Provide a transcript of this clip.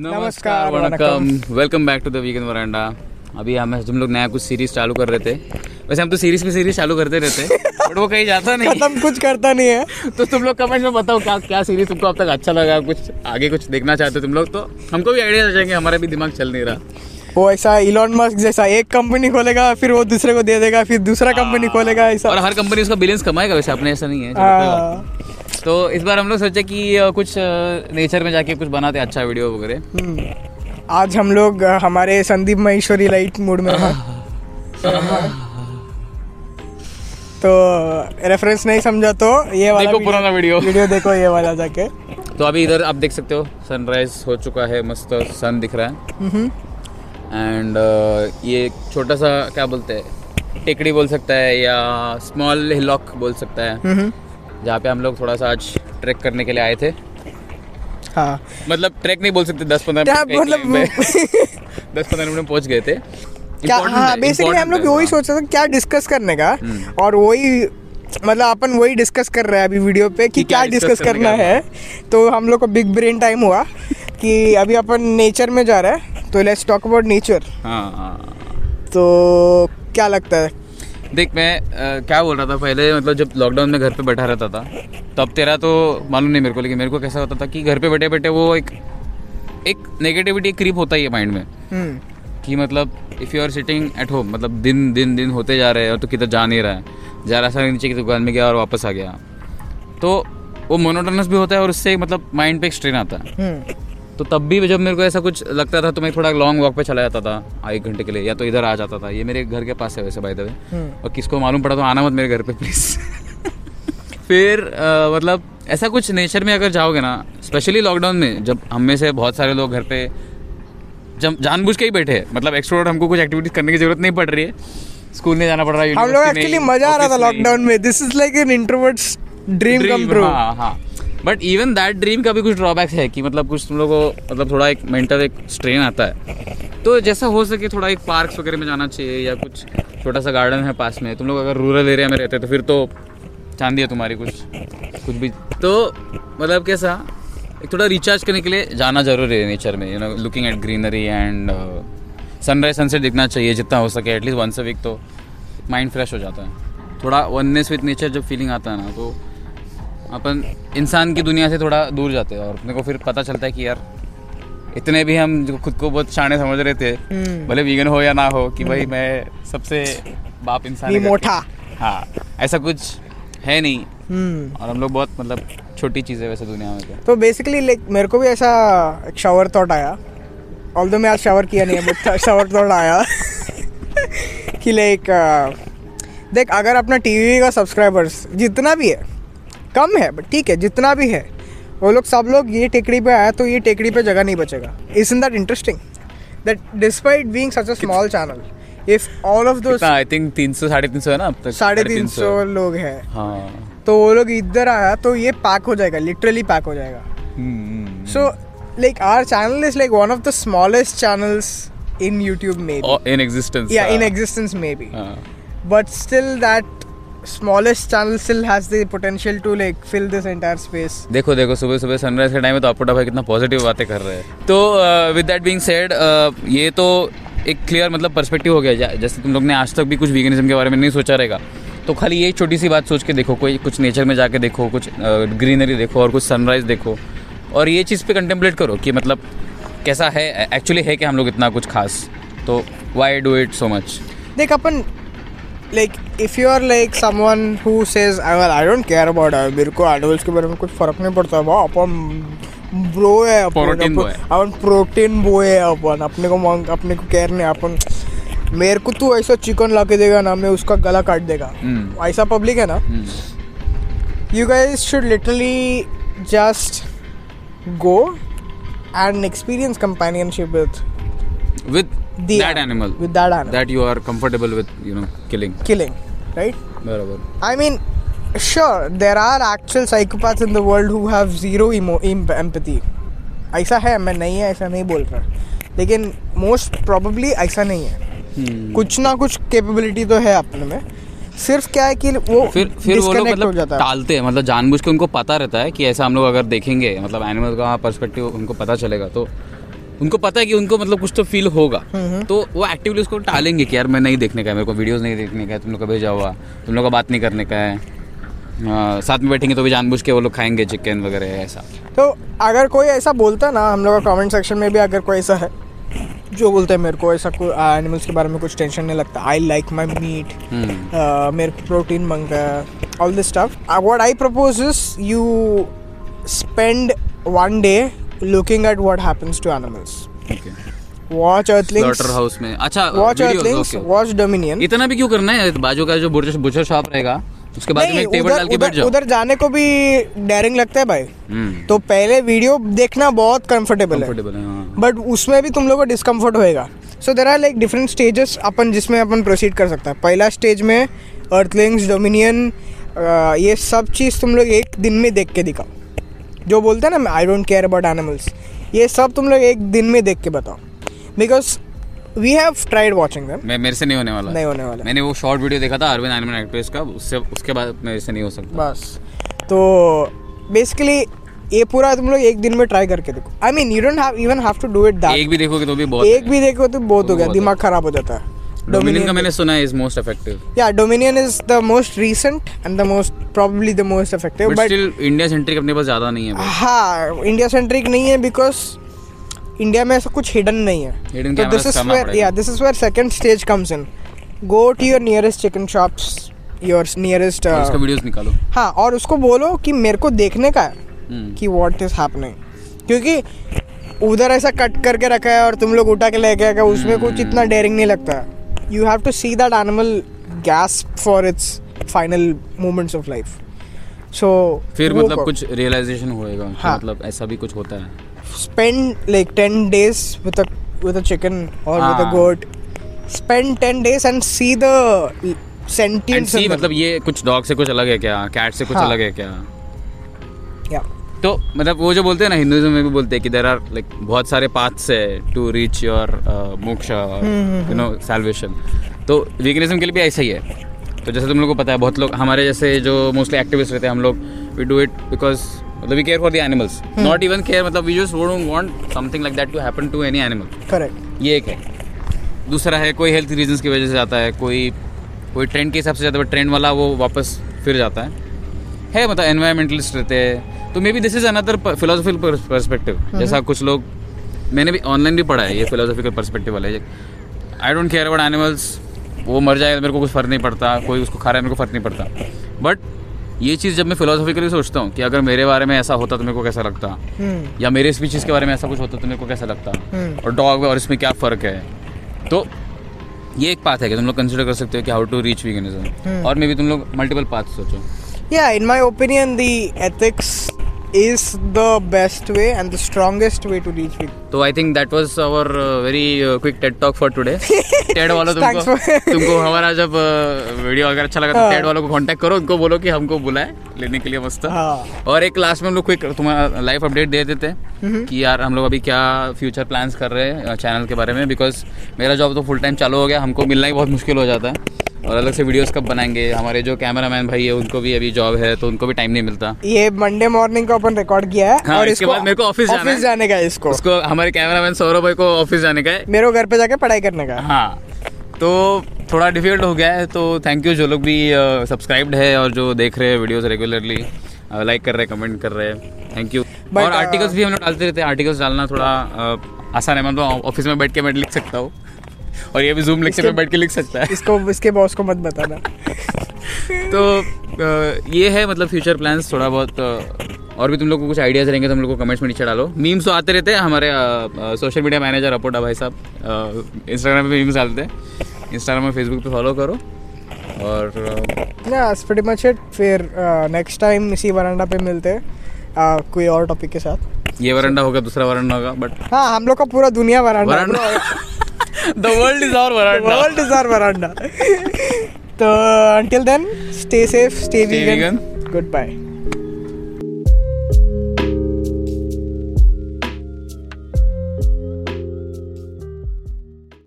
नमस्कार vanakkam welcome back to the weekend veranda अभी हम हम लोग नया कुछ सीरीज़ चालू कर रहे थे। वैसे हम तो सीरीज़ पे सीरीज़ चालू करते रहते बट वो कहीं जाता नहीं। खत्म कुछ करता नहीं है। तो तुम लोग कमेंट में बताओ क्या क्या सीरीज़ तुमको अब तक अच्छा लगा कुछ आगे कुछ देखना चाहते हो तुम लोग? तो हमको भी आइडिया हो जाएँगे हमारा भी दिमाग चल नहीं रहा। वो ऐसा इलॉन मस्क जैसा एक कंपनी खोलेगा फिर वो दूसरे को दे देगा फिर दूसरा कंपनी खोलेगा ऐसा। और हर कंपनी उसका बिलियंस कमाएगा वैसे अपने ऐसा नहीं है नहीं। तो इस बार हम लोग सोचे कि कुछ नेचर में जाके कुछ बनाते अच्छा वीडियो वगैरह। हम्म। आज हम लोग हमारे संदीप महेश्वरी लाइट मूड में तो रेफरेंस नहीं समझा तो ये वाला देखो पुराना वीडियो। वीडियो देखो ये वाला जाके। तो अभी इधर आप देख सकते हो सनराइज हो चुका है मस्त सन दिख रहा है। एंड ये छोटा सा क्या बोलते हैं टेकड़ी बोल सकता है या स्मॉल हिलॉक बोल सकता है। जहाँ पे हम लोग थोड़ा सा आज ट्रैक करने के लिए आए थे। हाँ। मतलब ट्रैक नहीं बोल सकते दस पंद्रह मिनट मतलब दस पंद्रह मिनट में पहुँच गए थे। क्या हाँ बेसिकली हम लोग वही। सोच रहे थे क्या डिस्कस करने का। हम्म। और वही मतलब अपन वही डिस्कस कर रहे हैं अभी वीडियो पे कि क्या क्या डिस्कस करना है। तो हम लोग को बिग ब्रेन टाइम हुआ। कि अभी अपन नेचर में जा रहे हैं तो लेट्स टॉक अबाउट नेचर तो क्या लगता है? देख मैं अ, क्या बोल रहा था पहले मतलब जब लॉकडाउन में घर पे बैठा रहता था तब तेरा तो मालूम नहीं मेरे को लेकिन मेरे को कैसा होता था कि घर पे बैठे बैठे वो एक एक नेगेटिविटी क्रीप होता ही है माइंड में। हम्म। कि मतलब if you are sitting at home मतलब दिन दिन दिन होते जा रहे हैं और तो किधर जा नहीं रहा है। जा रहा सा नीचे की दुकान में गया और वापस आ गया। तो वो मोनोटोनस भी होता है और उससे मतलब माइंड पे एक स्ट्रेन आता है। हम्म। तो तब भी जब मेरे को ऐसा कुछ लगता था तो मैं थोड़ा लॉन्ग वॉक पे चला जाता था एक घंटे के लिए या तो इधर आ जाता था। ये मेरे घर के पास है वैसे बाय द वे हम्म। और किसको मालूम पड़ा तो आना मत मेरे घर पे प्लीज़ फिर मतलब ऐसा कुछ नेचर में अगर जाओगे ना स्पेशली लॉकडाउन में जब हम में से बहुत सारे लोग घर पे जब जानबूझ के ही बैठे हैं मतलब एक्सप्लोर हमको कुछ एक्टिविटीज़ करने की ज़रूरत नहीं पड़ रही है। स्कूल नहीं जाना पड़ रहा है हम लोग एक्चुअली मज़ा आ रहा था लॉकडाउन में। This is like an introverts dream come true हाँ हाँ। बट इवन दैट ड्रीम का भी कुछ ड्रॉबैक्स है कि मतलब कुछ तुम लोग को मतलब थोड़ा एक मेंटल एक स्ट्रेन आता है। तो जैसा हो सके थोड़ा एक पार्क्स वगैरह में जाना चाहिए या कुछ छोटा सा गार्डन है पास में। तुम लोग अगर रूरल एरिया में रहते तो फिर तो चांदी है तुम्हारी कुछ कुछ भी। तो मतलब कैसा, एक थोड़ा रिचार्ज करने के लिए जाना ज़रूरी है नेचर में you know looking at greenery and sunrise sunset दिखना चाहिए जितना हो सके at least once a week तो माइंड फ्रेश हो जाता है। थोड़ा वननेस विथ नेचर जब फीलिंग आता है ना तो अपन इंसान की दुनिया से थोड़ा दूर जाते हैं और अपने को फिर पता चलता है कि यार इतने भी हम जो खुद को बहुत शाने समझ रहे थे हम्म। भले वीगन हो या ना हो कि भाई मैं सबसे बाप इंसान। मोटा। हाँ ऐसा कुछ है नहीं। हम्म। और हम लोग बहुत मतलब छोटी चीज़ वैसे दुनिया में तो तो बेसिकली लाइक मेरे को भी ऐसा एक शावर थॉट आया। ऑल मैं आज शावर किया नहीं है बट शावर थॉट आया। कि लाइक देख अगर अपना टीवी का सब्सक्राइबर्स जितना भी है कम है बट ठीक है जितना भी है। वो लोग सब लोग ये टेकड़ी पे आया तो ये टेकड़ी पे जगह नहीं बचेगा। Isn't that interesting that despite being such a small channel if all of those I think तीन सौ साढ़े तीन सौ है ना अब तक? साढ़े तीन सौ। लोग हैं। हाँ। तो वो लोग इधर आया तो ये पैक हो जाएगा लिटरली पैक हो जाएगा। So, like our channel is like one of the smallest channels in YouTube, maybe. In existence yeah, in existence, maybe. हाँ। But still, that smallest channel still has the potential to like fill this entire space. देखो देखो सुबह सुबह sunrise के time में तो अपोटा भाई कितना पॉजिटिव बातें कर रहे हैं। तो विद दैट बीइंग सेड ये तो एक क्लियर मतलब पर्सपेक्टिव हो गया। जैसे तुम लोग ने आज तक भी कुछ वीगनिज्म के बारे में नहीं सोचा रहेगा। तो खाली ये छोटी सी बात सोच के देखो कोई कुछ नेचर में जाके देखो कुछ ग्रीनरी देखो और कुछ सनराइज देखो। और ये चीज़ पे कंटेम्पलेट करो कि मतलब कैसा है एक्चुअली है कि हम लोग इतना कुछ खास। तो why do it so much देख अपन like if you are like someone who says I I don't care about I मेरे को एडवल्स के बारे में कुछ फ़र्क नहीं पड़ता वो अपन ब्रो है अपन अपन प्रोटीन बो है अपन अपने को मांग अपने को केयर नहीं अपन मेरे को तू ऐसा चिकन ला के देगा ना मैं उसका गला काट देगा। ऐसा पब्लिक है ना? You guys should literally just go and experience companionship with with the that animal with that animal. That you are comfortable with you know killing killing right? बराबर। I mean sure there are actual psychopaths in the world who have zero emo- em- empathy. ऐसा है मैं नहीं है ऐसा नहीं बोल रहा। लेकिन मोस्ट प्रोबेबली ऐसा नहीं है। हम्म। कुछ ना कुछ कैपेबिलिटी तो है अपने में। सिर्फ़ क्या है कि वो फिर फिर वो लोग मतलब जाता है। टालते हैं मतलब जानबूझ के उनको पता रहता है कि ऐसा हम लोग अगर देखेंगे मतलब एनिमल का पर्सपेक्टिव उनको पता चलेगा तो उनको पता है कि उनको मतलब कुछ तो फील होगा। तो वो एक्टिवली उसको टालेंगे कि यार मैं नहीं देखने का है मेरे को वीडियोस नहीं देखने का है तुम लोग का भेजा हुआ तुम लोग का बात नहीं करने का है। हाँ, साथ में बैठेंगे तो भी जानबूझ के वो लोग खाएँगे चिकन वगैरह ऐसा। तो अगर कोई ऐसा बोलता ना हम लोग का कमेंट सेक्शन में भी अगर कोई ऐसा है जो बोलते हैं मेरे को ऐसा कोई एनिमल्स के बारे में कुछ टेंशन नहीं लगता। I like my meat hmm. मेरे को प्रोटीन मंगता है all this stuff what I propose is you spend one day looking at what happens to animals watch Earthlings slaughter house में। अच्छा वॉच अर्थलिंग्स वॉच डोमिनियन इतना भी क्यों करना है? बाजू का जो बुचर बुचर शॉप रहेगा उसके बाजू में एक टेबल डाल के बैठ जाओ। उधर जाने को भी डेयरिंग लगता है भाई। हम्म। तो पहले वीडियो देखना बहुत कंफर्टेबल है। कंफर्टेबल है हाँ। बट उसमें भी तुम लोग को डिस्कम्फर्ट होएगा। So there are like different stages अपन जिसमें अपन प्रोसीड कर सकता है। पहला स्टेज में अर्थलिंग्स डोमिनियन ये सब चीज़ तुम लोग एक दिन में देख के दिखाओ। जो बोलते हैं ना I don't care about animals ये सब तुम लोग एक दिन में देख के बताओ। Because we have tried watching them मैं मेरे से नहीं होने वाला। नहीं होने वाला। मैंने वो शॉर्ट वीडियो देखा था अरविंद एनिमल एक्ट्रेस का उससे उसके बाद मेरे से नहीं हो सकता। बस। तो बेसिकली ये पूरा तुम लोग एक दिन में ट्राई करके देखो। I mean you don't have even have to do it that एक भी देखोगे तो भी बहुत एक भी देखो तो बहुत हो गया। दिमाग खराब हो जाता है। डोमिनियन का मैंने सुना है is most effective Yeah, Dominion is the most recent and the most probably the most effective. But But, still India centric अपने पास ज़्यादा नहीं है हाँ इंडिया सेंट्रिक नहीं है बिकॉज़ इंडिया में ऐसा कुछ हिडन नहीं है Hidden तो this is where. Yeah this is where second stage comes in go to your nearest chicken shops your nearest और उसका वीडियोस निकालो हाँ और उसको बोलो कि मेरे को देखने का है हम्म। कि व्हाट इज़ हैपनिंग क्योंकि उधर ऐसा कट करके रखा है और तुम लोग उठा के लेके आ गए उसमें कुछ हम्म। इतना डेयरिंग नहीं लगता you have to see that animal gasp for its final moments of life so फिर मतलब कुछ रियलाइजेशन होएगा हाँ। मतलब ऐसा भी कुछ होता है spend like 10 days with a with a chicken or with a हाँ. goat spend 10 days and see the and sentience see in them. मतलब ये कुछ डॉग से कुछ अलग है क्या कैट से कुछ हाँ। अलग है क्या तो मतलब वो जो बोलते हैं ना हिंदुज्म में भी बोलते हैं कि देर आर लाइक बहुत सारे पाथ्स है to reach your moksha you know salvation तो वीकनेज्म के लिए भी ऐसा ही है। तो जैसे तुम लोग को पता है बहुत लोग हमारे जैसे जो मोस्टली एक्टिविस्ट रहते हैं हम लोग वी डू इट बिकॉज़ मतलब we care for the animals. Not even care मतलब we just won't want something like that to happen to any animal correct ये एक है। दूसरा है कोई हेल्थ रीजंस की वजह से जाता है कोई कोई ट्रेंड के हिसाब से जाता है ट्रेंड वाला वो वापस फिर जाता है। है मतलब एनवायरमेंटलिस्ट रहते हैं तो maybe this is another philosophical perspective जैसा कुछ लोग मैंने भी ऑनलाइन भी पढ़ा है ये फिलोसफिकल परस्पेक्टिव वाला I don't care about animals वो मर जाए मेरे को कुछ फ़र्क नहीं पड़ता कोई उसको खा रहा है मेरे को फ़र्क नहीं पड़ता। बट ये चीज़ जब मैं फिलोसफिकली सोचता हूँ कि अगर मेरे बारे में ऐसा होता तो मेरे को कैसा लगता? Hmm. या मेरे स्पीचेस के बारे में ऐसा कुछ होता तो मेरे को कैसा लगता? हम्म। और डॉग और इसमें क्या फ़र्क है? तो ये एक पाथ है कि तुम लोग कंसिडर कर सकते हो कि हाउ टू रीच वीगनिज्म और मे बी तुम लोग मल्टीपल पाथ सोचो। Yeah in my opinion the ethics is the best way and the strongest way to reach it तो I think that was our very quick TED talk for today TED वालों तुमको for- तुमको हमारा जब video अगर अच्छा लगा तो हाँ। टेड वालों को कांटेक्ट करो उनको बोलो कि हमको बुलाए लेने के लिए मस्त। हाँ। और एक क्लास में हम लोग क्विक तुम्हारा लाइफ अपडेट दे देते हैं कि यार हम लोग अभी क्या फ्यूचर प्लान्स कर रहे हैं चैनल के बारे में बिकॉज़ मेरा जॉब तो फुल टाइम चालू हो गया हमको मिलना ही बहुत मुश्किल हो जाता है। और अलग से वीडियोस कब बनाएँगे? हमारे जो कैमरामैन भाई है उनको भी अभी जॉब है तो उनको भी टाइम नहीं मिलता। ये मंडे मॉर्निंग को अपन रिकॉर्ड किया है हाँ, और इसके बाद मेरे को ऑफ़िस जाना का है इसको। उसको हमारे कैमरामैन सौरभ भाई को ऑफ़िस जाने का है। मेरे घर पे जाके पढ़ाई करने का हाँ। तो थोड़ा डिफ़िकल्ट हो गया है तो थैंक यू जो लोग भी सब्सक्राइब्ड है और जो देख रहे हैं वीडियोस रेगुलरली लाइक कर रहे हैं कमेंट कर रहे हैं थैंक यू और आर्टिकल्स भी हम लोग डालते रहते हैं आर्टिकल्स डालना थोड़ा आसान है मतलब ऑफ़िस में बैठ के मैं लिख सकता हूँ। और ये भी जूम लेक्चर में बैठ के लिख सकता है। इसको इसके बॉस को मत बताना। तो ये है मतलब फ्यूचर प्लान्स थोड़ा बहुत और भी तुम लोग को कुछ आइडियाज़ रहेंगे तो हम लोग को कमेंट्स में नीचे डालो। मीम्स तो आते रहते हैं हमारे सोशल मीडिया मैनेजर अपोटा भाई साहब इंस्टाग्राम पे मीम्स डालते हैं। इंस्टाग्राम में फेसबुक पे फॉलो करो। और प्रीटी मच इट फिर नेक्स्ट टाइम इसी वरांडा पे मिलते हैं। uh, कोई और टॉपिक के साथ। ये वरंडा होगा दूसरा वरंडा होगा बट हाँ हम लोग का पूरा दुनिया veranda the world is our veranda world is our veranda तो until then stay safe stay vegan good bye